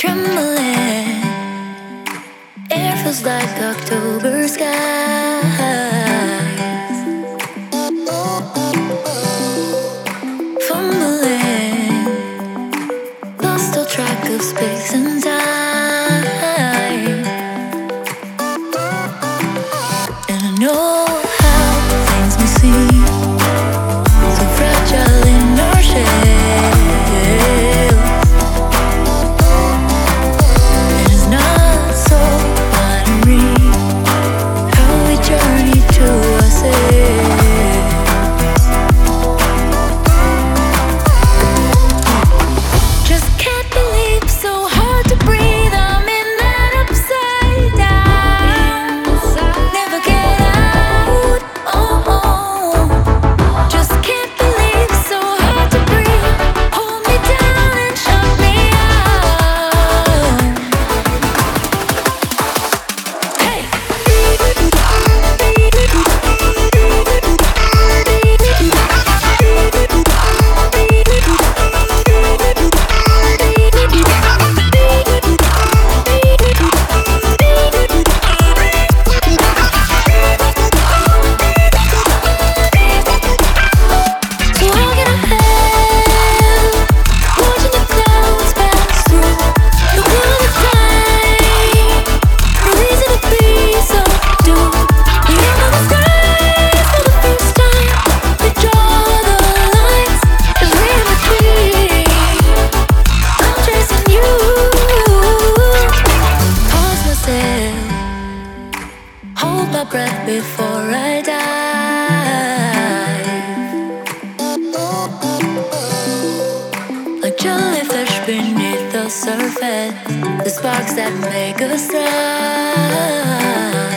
trembling. Air feels like October skies. Fumbling, lost all track of space. a breath before I die. Like jellyfish beneath the surface, the sparks that make us thrive.